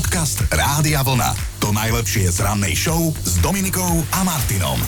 Podcast Rádia Vlna. To najlepšie z rannej show s Dominikou a Martinom.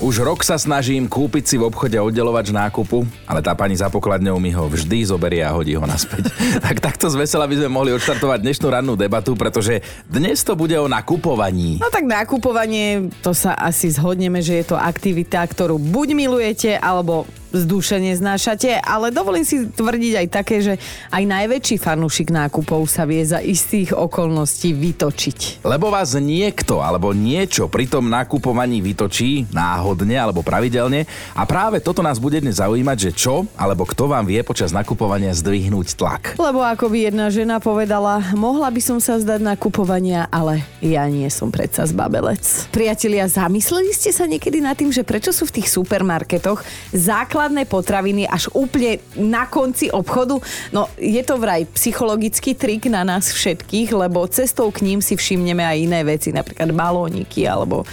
Už rok sa snažím kúpiť si v obchode oddelovač nákupu, ale tá pani za pokladňou mi ho vždy zoberie a hodí ho naspäť. tak takto z vesela by sme mohli odštartovať dnešnú rannú debatu, pretože dnes to bude o nakupovaní. No tak nakupovanie, to sa asi zhodneme, že je to aktivita, ktorú buď milujete, alebo z duše neznášate, ale dovolím si tvrdiť aj také, že aj najväčší fanúšik nákupov sa vie za istých okolností vytočiť. Lebo vás niekto alebo niečo pri tom nakupovaní vytočí náhodne alebo pravidelne a práve toto nás bude dnes zaujímať, že čo alebo kto vám vie počas nakupovania zdvihnúť tlak. Lebo ako by jedna žena povedala, mohla by som sa zdať nakupovania, ale ja nie som predsa zbabelec. Priatelia, zamysleli ste sa niekedy nad tým, že prečo sú v tých supermarketoch základ základné potraviny až úplne na konci obchodu. No je to vraj psychologický trik na nás všetkých, lebo cestou k ním si všimneme aj iné veci, napríklad balóniky alebo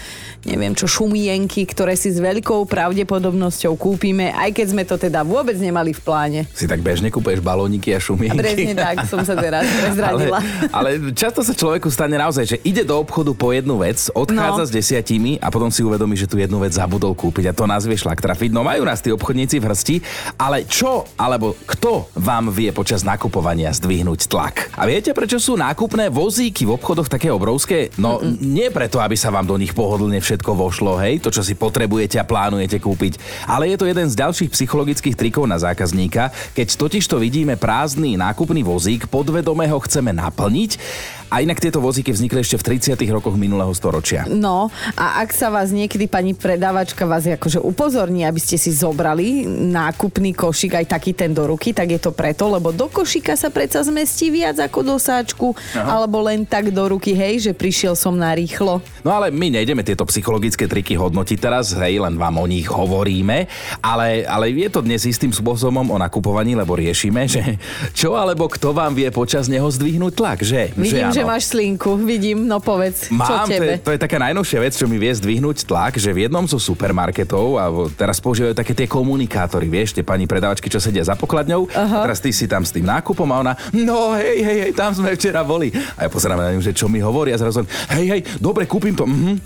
neviem čo, šumienky, ktoré si s veľkou pravdepodobnosťou kúpime, aj keď sme to teda vôbec nemali v pláne. Si tak bežne kúpeš balóniky a šumienky. Presne tak, som sa teraz prezradila. Ale, ale často sa človeku stane naozaj, že ide do obchodu po jednu vec, odchádza no. s desiatimi a potom si uvedomí, že tu jednu vec zabudol kúpiť a to nás vie šlak trafiť. No majú nás tí obchodníci v hrsti, ale čo alebo kto vám vie počas nakupovania zdvihnúť tlak? A viete, prečo sú nákupné vozíky v obchodoch také obrovské? No Mm-mm. nie preto, aby sa vám do nich pohodlne všetko všetko vošlo, hej, to, čo si potrebujete a plánujete kúpiť. Ale je to jeden z ďalších psychologických trikov na zákazníka, keď totiž to vidíme prázdny nákupný vozík, podvedome ho chceme naplniť a inak tieto vozíky vznikli ešte v 30. rokoch minulého storočia. No a ak sa vás niekedy pani predávačka vás akože upozorní, aby ste si zobrali nákupný košík aj taký ten do ruky, tak je to preto, lebo do košíka sa predsa zmestí viac ako do sáčku, Aha. alebo len tak do ruky, hej, že prišiel som na rýchlo. No ale my nejdeme tieto psychologické triky hodnotiť teraz, hej, len vám o nich hovoríme, ale, ale je to dnes istým spôsobom o nakupovaní, lebo riešime, že čo alebo kto vám vie počas neho zdvihnúť tlak, že? Vidím, že že máš slinku, vidím, no povedz, Mám, čo tebe? To, je, to je taká najnovšia vec, čo mi vie zdvihnúť tlak, že v jednom zo supermarketov, a teraz používajú také tie komunikátory, vieš, tie pani predavačky, čo sedia za pokladňou, uh-huh. teraz ty si tam s tým nákupom a ona, no hej, hej, hej, tam sme včera boli. A ja pozerám na ňu, že čo mi hovorí a zrazu, hej, hej, dobre, kúpim to. Mhm.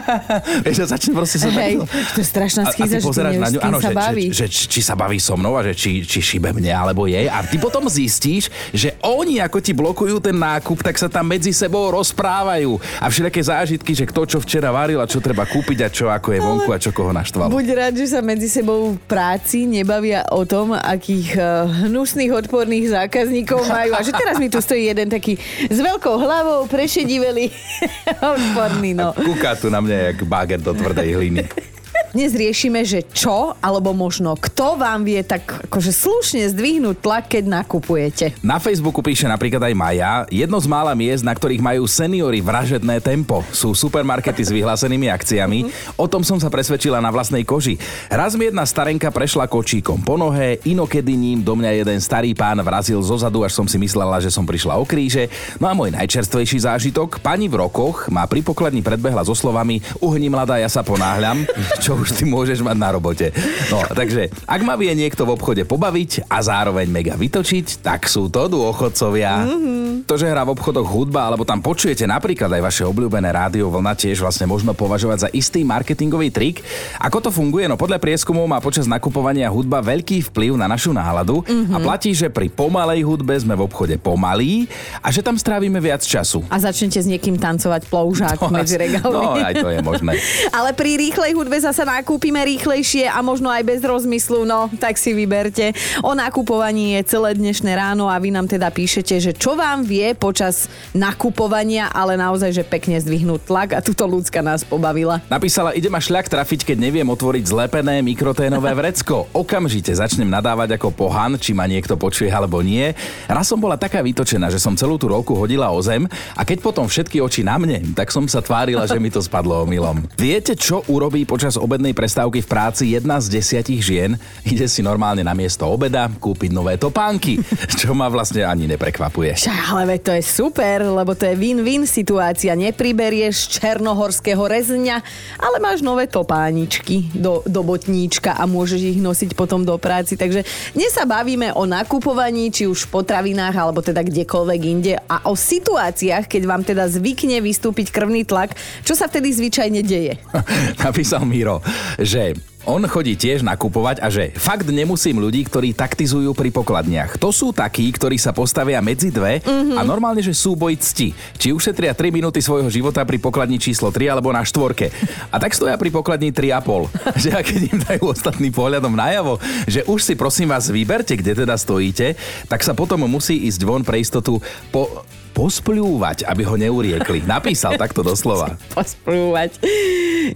vieš, a začne proste sa Hej, to je strašná schýza, že ty na ňu, áno, že, baví. Že, že, či sa baví so mnou a že či, či šibe mne alebo jej. A ty potom zistíš, že oni ako ti blokujú ten nákup, tak sa sa tam medzi sebou rozprávajú a všelijaké zážitky, že kto čo včera varil a čo treba kúpiť a čo ako je vonku a čo koho naštvalo. Buď rád, že sa medzi sebou v práci nebavia o tom, akých uh, hnusných odporných zákazníkov majú. A že teraz mi tu stojí jeden taký s veľkou hlavou, prešedivelý, odporný. No. Kúka tu na mňa jak báger do tvrdej hliny. Dnes riešime, že čo, alebo možno kto vám vie tak akože slušne zdvihnúť tlak, keď nakupujete. Na Facebooku píše napríklad aj Maja, jedno z mála miest, na ktorých majú seniory vražedné tempo. Sú supermarkety s vyhlásenými akciami. O tom som sa presvedčila na vlastnej koži. Raz mi jedna starenka prešla kočíkom po nohe, inokedy ním do mňa jeden starý pán vrazil zo zadu, až som si myslela, že som prišla o kríže. No a môj najčerstvejší zážitok, pani v rokoch má pri pokladni predbehla so slovami Uhni mladá, ja sa ponáhľam, čo už ty môžeš mať na robote. No, takže, ak ma vie niekto v obchode pobaviť a zároveň mega vytočiť, tak sú to dôchodcovia. Mm-hmm. To, že hrá v obchodoch hudba, alebo tam počujete napríklad aj vaše obľúbené rádio vlna, tiež vlastne možno považovať za istý marketingový trik. Ako to funguje? No podľa prieskumov má počas nakupovania hudba veľký vplyv na našu náladu mm-hmm. a platí, že pri pomalej hudbe sme v obchode pomalí a že tam strávime viac času. A začnete s niekým tancovať ploužák no, medzi regálmi. No, aj to je možné. Ale pri rýchlej hudbe zasa nakúpime rýchlejšie a možno aj bez rozmyslu, no tak si vyberte. O nakupovaní je celé dnešné ráno a vy nám teda píšete, že čo vám vie počas nakupovania, ale naozaj, že pekne zdvihnúť tlak a tuto ľudská nás pobavila. Napísala, ide ma šľak trafiť, keď neviem otvoriť zlepené mikroténové vrecko. Okamžite začnem nadávať ako pohan, či ma niekto počuje alebo nie. Raz som bola taká vytočená, že som celú tú rolku hodila o zem a keď potom všetky oči na mne, tak som sa tvárila, že mi to spadlo omylom. Viete, čo urobí počas obednej prestávky v práci jedna z desiatich žien ide si normálne na miesto obeda kúpiť nové topánky, čo ma vlastne ani neprekvapuje. Však, ale veď to je super, lebo to je win-win situácia. Nepriberieš černohorského rezňa, ale máš nové topáničky do, do botníčka a môžeš ich nosiť potom do práci. Takže dnes sa bavíme o nakupovaní, či už v potravinách, alebo teda kdekoľvek inde a o situáciách, keď vám teda zvykne vystúpiť krvný tlak, čo sa vtedy zvyčajne deje. Napísal Miro, že on chodí tiež nakupovať a že fakt nemusím ľudí, ktorí taktizujú pri pokladniach. To sú takí, ktorí sa postavia medzi dve mm-hmm. a normálne, že súboj cti. Či ušetria 3 minúty svojho života pri pokladni číslo 3 alebo na štvorke. A tak stoja pri pokladni 3,5. že a keď im dajú ostatný pohľadom najavo, že už si prosím vás vyberte, kde teda stojíte, tak sa potom musí ísť von pre istotu po pospľúvať, aby ho neuriekli. Napísal takto doslova. Pospľúvať.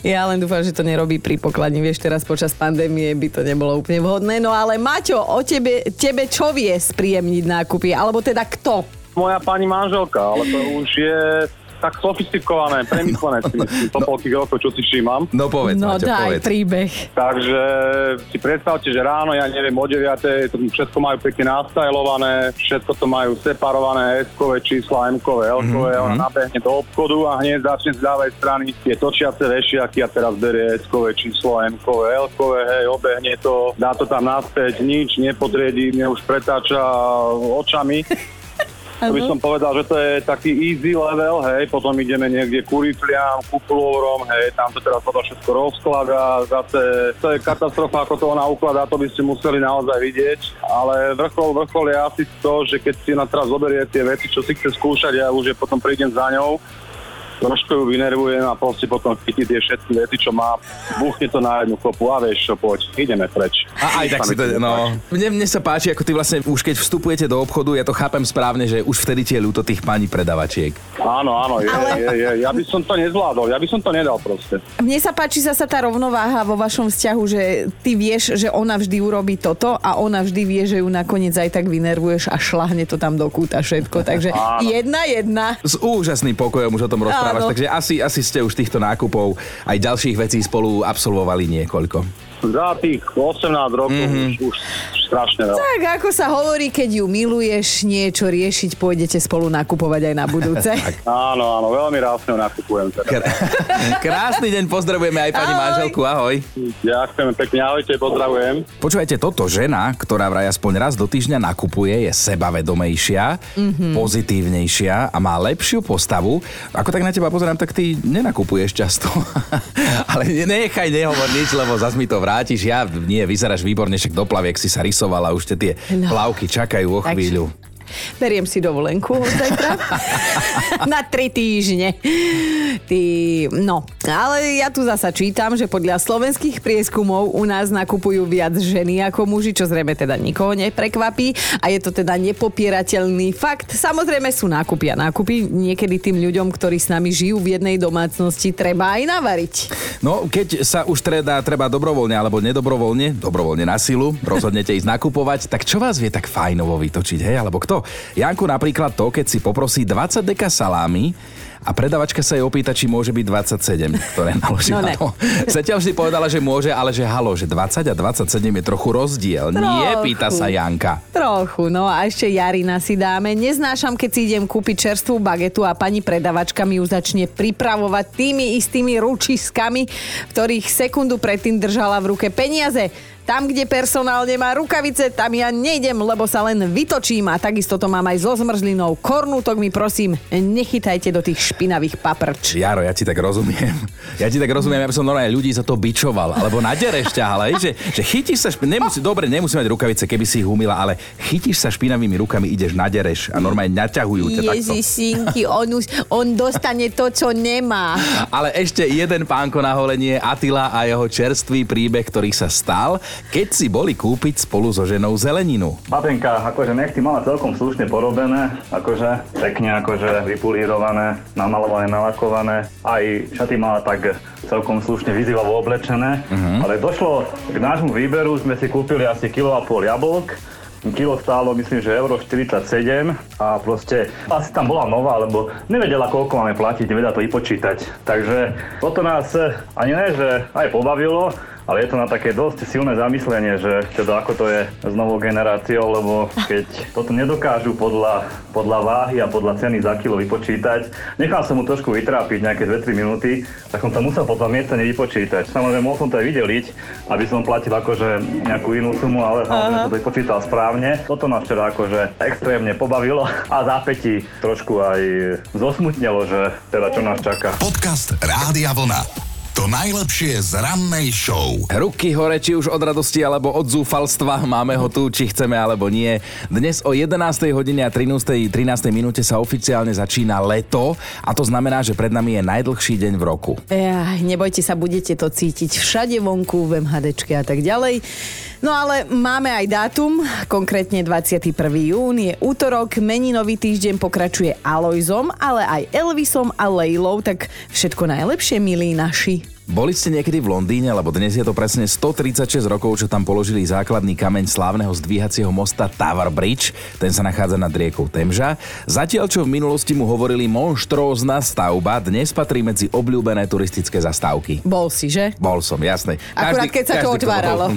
Ja len dúfam, že to nerobí pri pokladni. Vieš, teraz počas pandémie by to nebolo úplne vhodné. No ale Maťo, o tebe, tebe čo vie spríjemniť nákupy? Alebo teda kto? Moja pani manželka, ale to už je tak sofistikované, premyslené si myslím, po no, rokov, čo si všímam. No povedz, No Maťo, daj povedz. príbeh. Takže si predstavte, že ráno, ja neviem, o 9. to všetko majú pekne nastajlované, všetko to majú separované, S-kové čísla, M-kové, L-kové, mm-hmm. ona nabehne do obchodu a hneď začne z ľavej strany tie točiace vešiaky a teraz berie S-kové číslo, M-kové, L-kové, hej, obehne to, dá to tam naspäť, nič, nepotriedí, mne už pretáča očami. To by som povedal, že to je taký easy level, hej, potom ideme niekde ku rifliam, ku pulórom, hej, tam to teraz toto všetko rozkladá, zase to je katastrofa, ako to ona ukladá, to by ste museli naozaj vidieť, ale vrchol, vrchol je asi to, že keď si na teraz zoberie tie veci, čo si chce skúšať, ja už je potom prídem za ňou, trošku ju vynervujem a proste potom chytí tie všetky veci, čo má, buchne to na jednu kopu a vieš čo, poď, ideme preč. A aj tak si to, no, mne, mne sa páči, ako ty vlastne už keď vstupujete do obchodu, ja to chápem správne, že už vtedy tie ľúto tých pani predavačiek. Áno, áno, je, Ale- je, je, ja by som to nezvládol, ja by som to nedal proste. Mne sa páči zasa tá rovnováha vo vašom vzťahu, že ty vieš, že ona vždy urobí toto a ona vždy vie, že ju nakoniec aj tak vynervuješ a šlahne to tam do kúta všetko. Takže Áno. jedna, jedna. S úžasným pokojom už o tom rozprávaš, Áno. takže asi, asi ste už týchto nákupov aj ďalších vecí spolu absolvovali niekoľko. Za tých 18 rokov mm-hmm. už, už strašne veľa. Tak ako sa hovorí, keď ju miluješ niečo riešiť, pôjdete spolu nakupovať aj na budúce. Áno, áno, veľmi rád s ňou nakupujem teda. Kr- Krásny deň, pozdravujeme aj pani Ahoj. manželku, ahoj. Ďakujem pekne, ahojte, pozdravujem. Počúvajte, toto žena, ktorá vraj aspoň raz do týždňa nakupuje, je sebavedomejšia, mm-hmm. pozitívnejšia a má lepšiu postavu. Ako tak na teba pozerám, tak ty nenakupuješ často. Ale ne- nechaj, nehovor nič, lebo zas mi to vrátiš. Ja, nie, vyzeráš výborne, však do plaviek si sa rysovala, už tie No. plavky čakajú o chvíľu. Beriem si dovolenku od zajtra. Na tri týždne. Ty, no, ale ja tu zasa čítam, že podľa slovenských prieskumov u nás nakupujú viac ženy ako muži, čo zrejme teda nikoho neprekvapí a je to teda nepopierateľný fakt. Samozrejme sú nákupy a nákupy. Niekedy tým ľuďom, ktorí s nami žijú v jednej domácnosti, treba aj navariť. No, keď sa už teda treba dobrovoľne alebo nedobrovoľne, dobrovoľne na silu, rozhodnete ísť nakupovať, tak čo vás vie tak fajnovo vytočiť, hej? Alebo kto? Janku napríklad to, keď si poprosí 20 deka salámy a predavačka sa jej opýta, či môže byť 27, ktoré naloží No ne. no, Zatiaľ si povedala, že môže, ale že halo, že 20 a 27 je trochu rozdiel. Nie, Trochu. pýta sa Janka. Trochu, no a ešte Jarina si dáme. Neznášam, keď si idem kúpiť čerstvú bagetu a pani predavačka mi ju začne pripravovať tými istými ručiskami, ktorých sekundu predtým držala v ruke peniaze. Tam, kde personál nemá rukavice, tam ja nejdem, lebo sa len vytočím a takisto to mám aj so zmrzlinou. Kornútok mi prosím, nechytajte do tých špinavých paprč. Jaro, ja ti tak rozumiem. Ja ti tak rozumiem, ja by som normálne ľudí za to bičoval. Alebo nadereš ťa, ale že, že chytíš sa, špi... nemusí, dobre, nemusí mať rukavice, keby si ich umila, ale chytíš sa špinavými rukami, ideš nadereš a normálne naťahujú ťa takto. Ježišinky, on, už, on dostane to, čo nemá. Ale ešte jeden pánko na holenie, Atila a jeho čerstvý príbeh, ktorý sa stal, keď si boli kúpiť spolu so ženou zeleninu. Patenka, akože nechty mala celkom slušne porobené, akože pekne akože vypulírované, namalované, nalakované. Aj šaty mala tak celkom slušne vyzývavo oblečené. Ale došlo k nášmu výberu, sme si kúpili asi kilo a pol jablk. Kilo stálo, myslím, že euro 47 a proste asi tam bola nová, lebo nevedela, koľko máme platiť, nevedela to vypočítať. Takže toto nás ani ne, že aj pobavilo, ale je to na také dosť silné zamyslenie, že teda ako to je s novou generáciou, lebo keď toto nedokážu podľa, podľa váhy a podľa ceny za kilo vypočítať, nechal som mu trošku vytrápiť nejaké 2-3 minúty, tak som to musel potom miestne vypočítať. Samozrejme, mohol som to aj videliť, aby som platil akože nejakú inú sumu, ale samozrejme som to vypočítal správne. Toto nás včera akože extrémne pobavilo a zápätí trošku aj zosmutnelo, že teda čo nás čaká. Podcast Rádia Vlna. To najlepšie z rannej show. Ruky hore, či už od radosti alebo od zúfalstva, máme ho tu, či chceme alebo nie. Dnes o 11. hodine a 13. 13. minúte sa oficiálne začína leto a to znamená, že pred nami je najdlhší deň v roku. Ja, nebojte sa, budete to cítiť všade vonku, v MHDčke a tak ďalej. No ale máme aj dátum, konkrétne 21. jún je útorok, meninový týždeň pokračuje Alojzom, ale aj Elvisom a Leilou, tak všetko najlepšie, milí naši. Boli ste niekedy v Londýne, lebo dnes je to presne 136 rokov, čo tam položili základný kameň slávneho zdvíhacieho mosta Tower Bridge. Ten sa nachádza nad riekou Temža. Zatiaľ, čo v minulosti mu hovorili monštrózna stavba, dnes patrí medzi obľúbené turistické zastávky. Bol si, že? Bol som, jasné. Akurát keď sa to otváralo.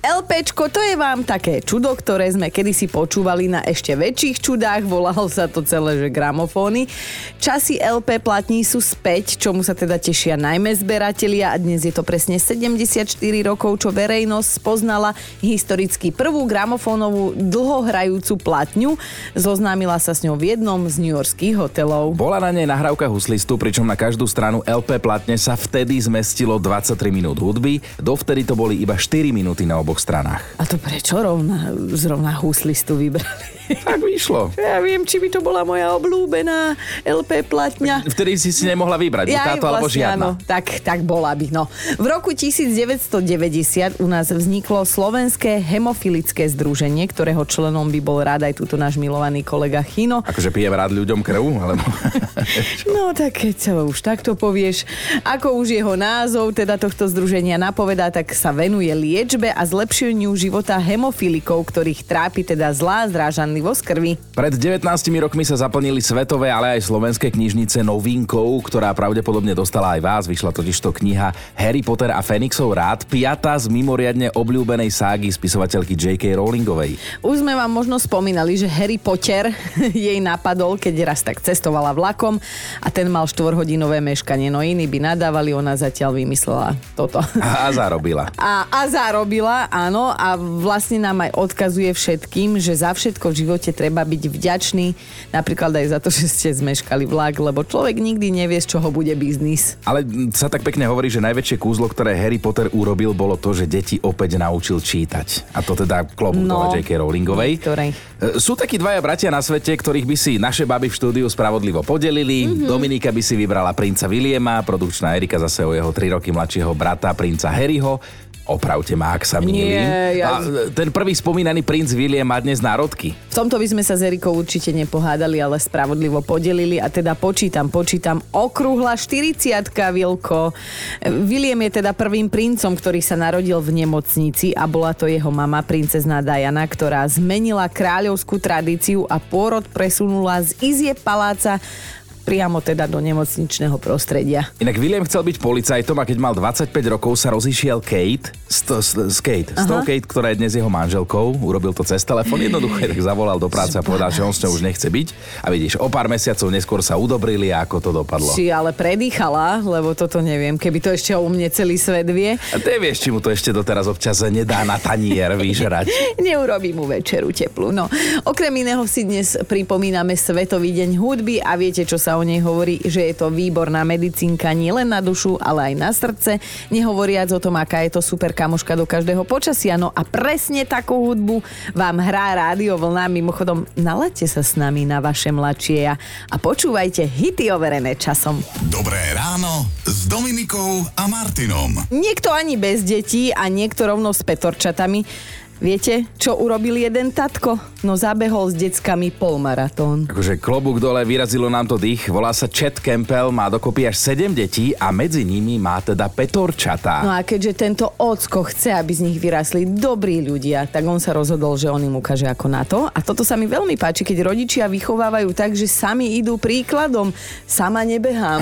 LPčko, to je vám také čudo, ktoré sme kedysi počúvali na ešte väčších čudách, volalo sa to celé, že gramofóny. Časy LP platní sú späť, čomu sa teda tešia najmä zberatelia a dnes je to presne 74 rokov, čo verejnosť spoznala historicky prvú gramofónovú dlhohrajúcu platňu. Zoznámila sa s ňou v jednom z newyorských hotelov. Bola na nej nahrávka huslistu, pričom na každú stranu LP platne sa vtedy zmestilo 23 minút hudby, dovtedy to boli iba 4 minúty na oboch stranách. A to prečo rovna, zrovna huslistu vybrali? Tak vyšlo. Ja viem, či by to bola moja obľúbená LP platňa. Vtedy si si nemohla vybrať, Ja táto alebo žiadna. Áno, tak, tak bola by. No. V roku 1990 u nás vzniklo Slovenské hemofilické združenie, ktorého členom by bol rád aj túto náš milovaný kolega Chino. Akože pijem rád ľuďom krv, alebo... No tak keď sa už takto povieš, ako už jeho názov teda tohto združenia napovedá, tak sa venuje liečbe a zlepšeniu života hemofilikov, ktorých trápi teda zlá zdrážanlivosť krvi. Pred 19 rokmi sa zaplnili svetové, ale aj slovenské knižnice novinkou, ktorá pravdepodobne dostala aj vás. Vyšla totižto kniha Harry Potter a Fenixov rád, piata z mimoriadne obľúbenej ságy spisovateľky J.K. Rowlingovej. Už sme vám možno spomínali, že Harry Potter jej napadol, keď raz tak cestovala vlakom a ten mal 4-hodinové meškanie. No iní by nadávali, ona zatiaľ vymyslela toto. A, a zarobila. A, a zarobila, áno, a vlastne nám aj odkazuje všetkým, že za všetko v živote treba byť vďačný, napríklad aj za to, že ste zmeškali vlak, lebo človek nikdy nevie, z čoho bude biznis. Ale sa tak pekne hovorí, že najväčšie kúzlo, ktoré Harry Potter urobil, bolo to, že deti opäť naučil čítať. A to teda klobúk No. dole J.K. Rowlingovej. Ktorej. E, Sú takí dvaja bratia na svete, ktorých by si naše baby v štúdiu spravodlivo podelili. Mhm. Mm-hmm. Dominika by si vybrala princa Williama, produkčná Erika zase o jeho 3 roky mladšieho brata, princa Harryho. Opravte ma, ak sa mýlim. Nie, ja- A ten prvý spomínaný princ William má dnes národky. V tomto by sme sa s Erikou určite nepohádali, ale spravodlivo podelili a teda počítam, počítam, okrúhla 40 Vilko. William je teda prvým princom, ktorý sa narodil v nemocnici a bola to jeho mama, princezná Diana, ktorá zmenila kráľovskú tradíciu a pôrod presunula z izie paláca priamo teda do nemocničného prostredia. Inak William chcel byť policajtom a keď mal 25 rokov sa rozišiel Kate, s, to, s, Kate, s tou Kate, ktorá je dnes jeho manželkou, urobil to cez telefón, jednoducho tak zavolal do práce a povedal, že on s ňou už nechce byť. A vidíš, o pár mesiacov neskôr sa udobrili a ako to dopadlo. Si ale predýchala, lebo toto neviem, keby to ešte o mne celý svet vie. A ty vieš, či mu to ešte doteraz občas nedá na tanier vyžrať. Neurobí mu večeru teplú. No, okrem iného si dnes pripomíname Svetový deň hudby a viete, čo sa o nej hovorí, že je to výborná medicínka nielen na dušu, ale aj na srdce. Nehovoriac o tom, aká je to super kamoška do každého počasia. No a presne takú hudbu vám hrá Rádio Vlna. Mimochodom, nalaďte sa s nami na vaše mladšie a a počúvajte hity overené časom. Dobré ráno s Dominikou a Martinom. Niekto ani bez detí a niekto rovno s petorčatami. Viete, čo urobil jeden tatko? No zabehol s deckami polmaratón. Akože klobúk dole, vyrazilo nám to dých. Volá sa Chet Campbell, má dokopy až 7 detí a medzi nimi má teda petorčatá. No a keďže tento ocko chce, aby z nich vyrasli dobrí ľudia, tak on sa rozhodol, že on im ukáže ako na to. A toto sa mi veľmi páči, keď rodičia vychovávajú tak, že sami idú príkladom. Sama nebehám.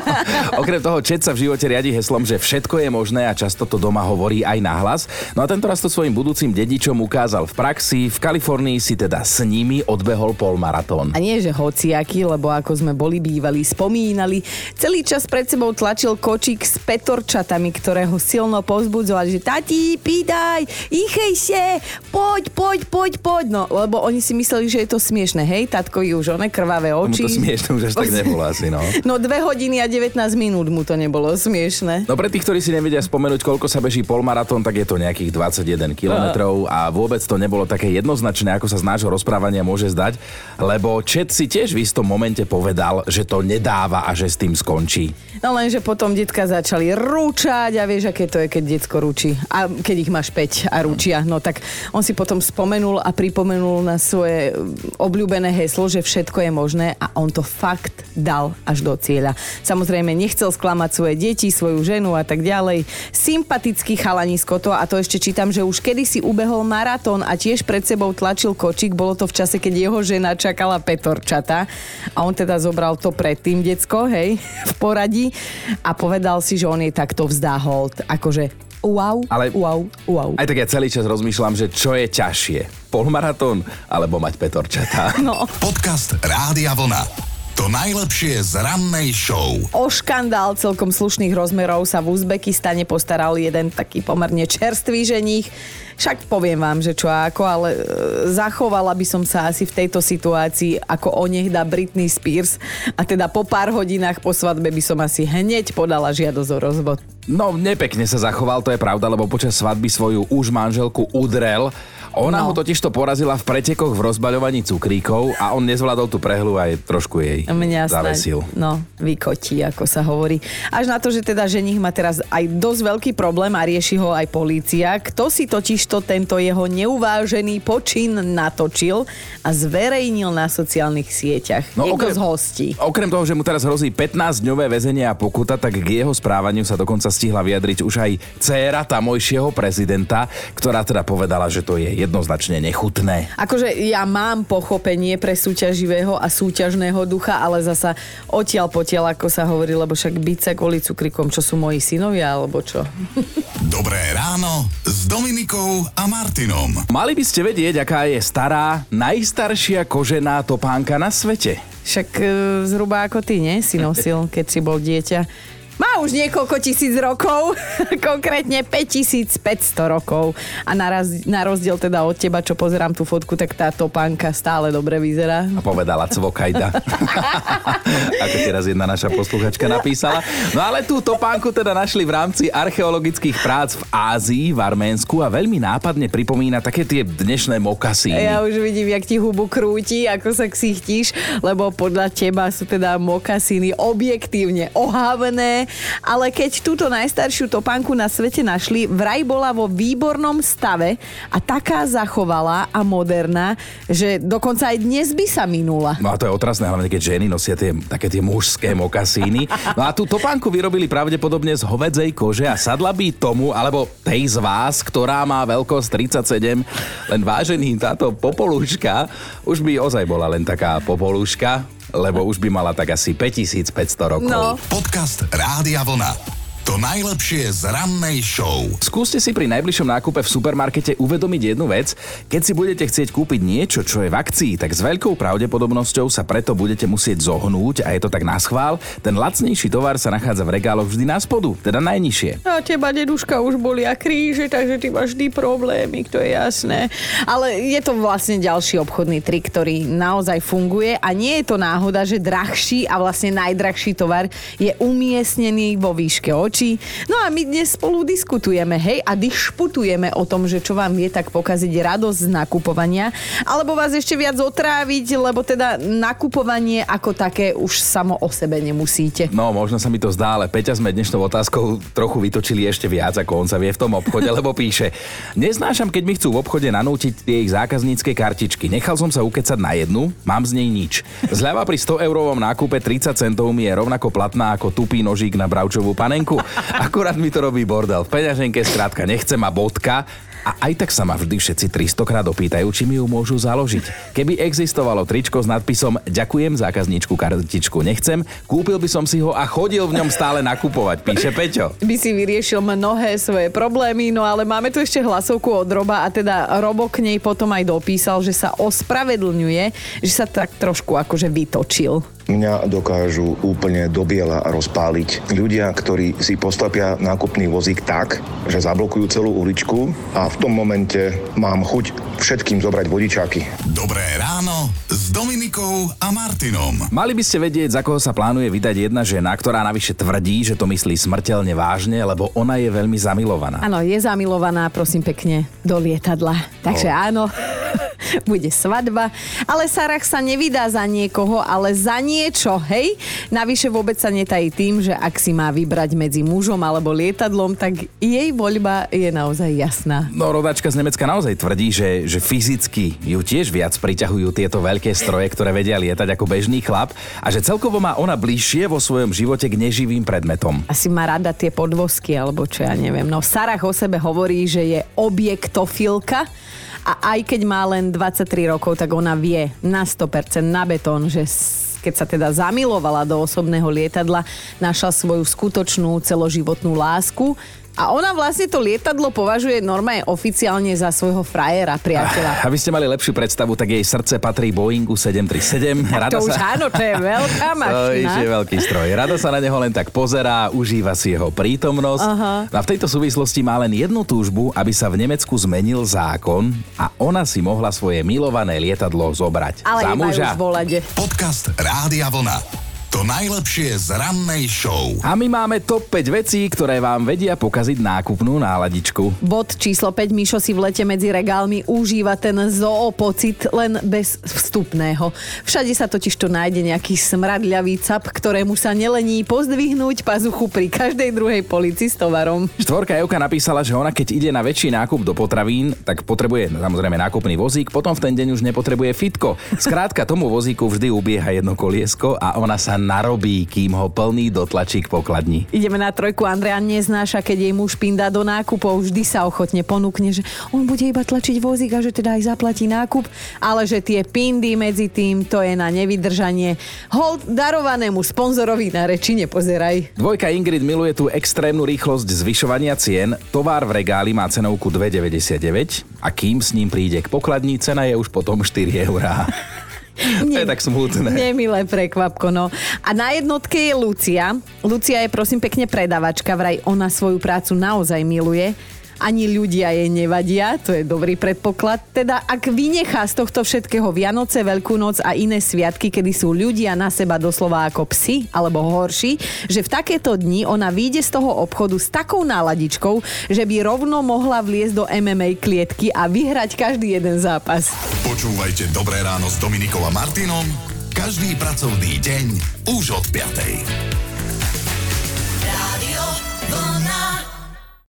Okrem toho, Chet sa v živote riadi heslom, že všetko je možné a často to doma hovorí aj nahlas. No a tento raz to svojim budúcim dedičom ukázal v praxi. V Kalifornii si teda s nimi odbehol polmaratón. A nie, že hociaký, lebo ako sme boli bývali, spomínali, celý čas pred sebou tlačil kočík s petorčatami, ktoré ho silno povzbudzovali, že tati, pýtaj, ichejšie, poď, poď, poď, poď. No, lebo oni si mysleli, že je to smiešne, hej, tatko už one krvavé Mu oči. to smiešne už až tak nebolo asi, no. No dve hodiny a 19 minút mu to nebolo smiešne. No pre tých, ktorí si nevedia spomenúť, koľko sa beží polmaratón, tak je to nejakých 21 kilometrov a vôbec to nebolo také jednoznačné, ako sa z nášho rozprávania môže zdať, lebo Čet si tiež v istom momente povedal, že to nedáva a že s tým skončí. No lenže potom detka začali rúčať a vieš, aké to je, keď detsko ručí. A keď ich máš 5 a ručia. No tak on si potom spomenul a pripomenul na svoje obľúbené heslo, že všetko je možné a on to fakt dal až do cieľa. Samozrejme nechcel sklamať svoje deti, svoju ženu a tak ďalej. Sympatický chalanisko to a to ešte čítam, že už kedysi ubehol maratón a tiež pred sebou tlačil kočík. Bolo to v čase, keď jeho žena čakala petorčata a on teda zobral to predtým decko, hej, v poradí a povedal si, že on jej takto vzdá hold. Akože wow, Ale- wow, wow. Aj tak ja celý čas rozmýšľam, že čo je ťažšie. Polmaratón alebo mať petorčatá. No, Podcast Rádia Vlna. To najlepšie z rannej show. o škandál celkom slušných rozmerov sa v Uzbekistane postaral jeden taký pomerne čerstvý ženích. Však poviem vám, že čo ako, ale e, zachovala by som sa asi v tejto situácii ako onehda Britney Spears a teda po pár hodinách po svadbe by som asi hneď podala žiadosť o rozvod. No, nepekne sa zachoval, to je pravda, lebo počas svadby svoju už manželku udrel. Ona No. ho totiž to porazila v pretekoch v rozbaľovaní cukríkov a on nezvládol tú prehlu a aj trošku jej Mňa zavesil. Snáď, no, vykotí, ako sa hovorí. Až na to, že teda ženich má teraz aj dosť veľký problém a rieši ho aj polícia. Kto si totiž to tento jeho neuvážený počin natočil a zverejnil na sociálnych sieťach. No, Niekto z hostí. Okrem toho, že mu teraz hrozí 15-dňové väzenie a pokuta, tak k jeho správaniu sa dokonca stihla vyjadriť už aj dcéra tamojšieho prezidenta, ktorá teda povedala, že to je jednoznačne nechutné. Akože ja mám pochopenie pre súťaživého a súťažného ducha, ale zasa odtiaľ potiaľ, ako sa hovorí, lebo však byť sa kvôli cukrikom, čo sú moji synovia, alebo čo? Dobré ráno s Dominikou a Martinom. Mali by ste vedieť, aká je stará, najstaršia kožená topánka na svete. Však e, zhruba ako ty, nie? Si nosil, keď si bol dieťa. Má už niekoľko tisíc rokov, konkrétne 5500 rokov. A naraz, na rozdiel teda od teba, čo pozerám tú fotku, tak tá topánka stále dobre vyzerá. A povedala cvokajda. Ako teraz jedna naša posluchačka napísala. No ale tú topánku teda našli v rámci archeologických prác v Ázii, v Arménsku a veľmi nápadne pripomína také tie dnešné mokasíny. Ja už vidím, jak ti hubu krúti, ako sa ksichtíš, lebo podľa teba sú teda mokasíny objektívne ale keď túto najstaršiu topánku na svete našli, vraj bola vo výbornom stave a taká zachovalá a moderná, že dokonca aj dnes by sa minula. No a to je otrasné, hlavne keď ženy nosia tie, také tie mužské mokasíny. No a tú topánku vyrobili pravdepodobne z hovedzej kože a sadla by tomu, alebo tej z vás, ktorá má veľkosť 37, len vážený táto popolúška, už by ozaj bola len taká popolúška, lebo už by mala tak asi 5500 rokov. No. Podcast Rádia Vlna. To najlepšie z rannej show. Skúste si pri najbližšom nákupe v supermarkete uvedomiť jednu vec. Keď si budete chcieť kúpiť niečo, čo je v akcii, tak s veľkou pravdepodobnosťou sa preto budete musieť zohnúť a je to tak na schvál. Ten lacnejší tovar sa nachádza v regáloch vždy na spodu, teda najnižšie. A teba, deduška, už boli a kríže, takže ty máš vždy problémy, to je jasné. Ale je to vlastne ďalší obchodný trik, ktorý naozaj funguje a nie je to náhoda, že drahší a vlastne najdrahší tovar je umiestnený vo výške vytočí. No a my dnes spolu diskutujeme, hej, a dišputujeme o tom, že čo vám vie tak pokaziť radosť z nakupovania, alebo vás ešte viac otráviť, lebo teda nakupovanie ako také už samo o sebe nemusíte. No, možno sa mi to zdá, ale Peťa sme dnešnou otázkou trochu vytočili ešte viac, ako on sa vie v tom obchode, lebo píše, neznášam, keď mi chcú v obchode nanútiť tie ich zákaznícke kartičky. Nechal som sa ukecať na jednu, mám z nej nič. Zľava pri 100 eurovom nákupe 30 centov mi je rovnako platná ako tupý nožík na bravčovú panenku. Akurát mi to robí bordel. V peňaženke skrátka nechcem a bodka. A aj tak sa ma vždy všetci 300 krát opýtajú, či mi ju môžu založiť. Keby existovalo tričko s nadpisom Ďakujem, zákazníčku kartičku nechcem, kúpil by som si ho a chodil v ňom stále nakupovať, píše Peťo. By si vyriešil mnohé svoje problémy, no ale máme tu ešte hlasovku od Roba a teda Robo k nej potom aj dopísal, že sa ospravedlňuje, že sa tak trošku akože vytočil. Mňa dokážu úplne do biela rozpáliť ľudia, ktorí si postapia nákupný vozík tak, že zablokujú celú uličku a v tom momente mám chuť všetkým zobrať vodičáky. Dobré ráno s Dominikou a Martinom. Mali by ste vedieť, za koho sa plánuje vydať jedna žena, ktorá navyše tvrdí, že to myslí smrteľne vážne, lebo ona je veľmi zamilovaná. Áno, je zamilovaná, prosím pekne, do lietadla. Takže No. áno, bude svadba. Ale Sarah sa nevydá za niekoho, ale za niečo, hej? Navyše vôbec sa netají tým, že ak si má vybrať medzi mužom alebo lietadlom, tak jej voľba je naozaj jasná. No, rodačka z Nemecka naozaj tvrdí, že, že fyzicky ju tiež viac priťahujú tieto veľké stroje, ktoré vedia lietať ako bežný chlap a že celkovo má ona bližšie vo svojom živote k neživým predmetom. Asi má rada tie podvozky, alebo čo ja neviem. No Sarah o sebe hovorí, že je objektofilka a aj keď má len 23 rokov, tak ona vie na 100% na betón, že keď sa teda zamilovala do osobného lietadla, našla svoju skutočnú celoživotnú lásku a ona vlastne to lietadlo považuje normálne oficiálne za svojho frajera, priateľa. Aby ste mali lepšiu predstavu, tak jej srdce patrí Boeingu 737. To už áno, to je veľká To mašina. je veľký stroj. Rada sa na neho len tak pozerá, užíva si jeho prítomnosť. Aha. A v tejto súvislosti má len jednu túžbu, aby sa v Nemecku zmenil zákon a ona si mohla svoje milované lietadlo zobrať Ale za muža. už volade. Podcast Rádia Vlna. To najlepšie z rannej show. A my máme top 5 vecí, ktoré vám vedia pokaziť nákupnú náladičku. Bod číslo 5. Mišo si v lete medzi regálmi užíva ten zoopocit len bez vstupného. Všade sa totiž to nájde nejaký smradľavý cap, ktorému sa nelení pozdvihnúť pazuchu pri každej druhej polici s tovarom. Štvorka Euka napísala, že ona keď ide na väčší nákup do potravín, tak potrebuje samozrejme nákupný vozík, potom v ten deň už nepotrebuje fitko. Skrátka tomu vozíku vždy ubieha jedno koliesko a ona sa narobí, kým ho plný dotlačí k pokladni. Ideme na trojku. Andrea neznáša, keď jej muž pindá do nákupov. Vždy sa ochotne ponúkne, že on bude iba tlačiť vozík a že teda aj zaplatí nákup. Ale že tie pindy medzi tým, to je na nevydržanie. Hold darovanému sponzorovi na reči nepozeraj. Dvojka Ingrid miluje tú extrémnu rýchlosť zvyšovania cien. Tovar v regáli má cenovku 2,99 a kým s ním príde k pokladni, cena je už potom 4 eurá. To je tak smutné. Nemilé prekvapko, no. A na jednotke je Lucia. Lucia je prosím pekne predavačka, vraj ona svoju prácu naozaj miluje. Ani ľudia jej nevadia, to je dobrý predpoklad. Teda ak vynechá z tohto všetkého Vianoce, Veľkú noc a iné sviatky, kedy sú ľudia na seba doslova ako psi, alebo horší, že v takéto dni ona vyjde z toho obchodu s takou náladičkou, že by rovno mohla vliesť do MMA klietky a vyhrať každý jeden zápas. Počúvajte Dobré ráno s Dominikou a Martinom každý pracovný deň už od 5.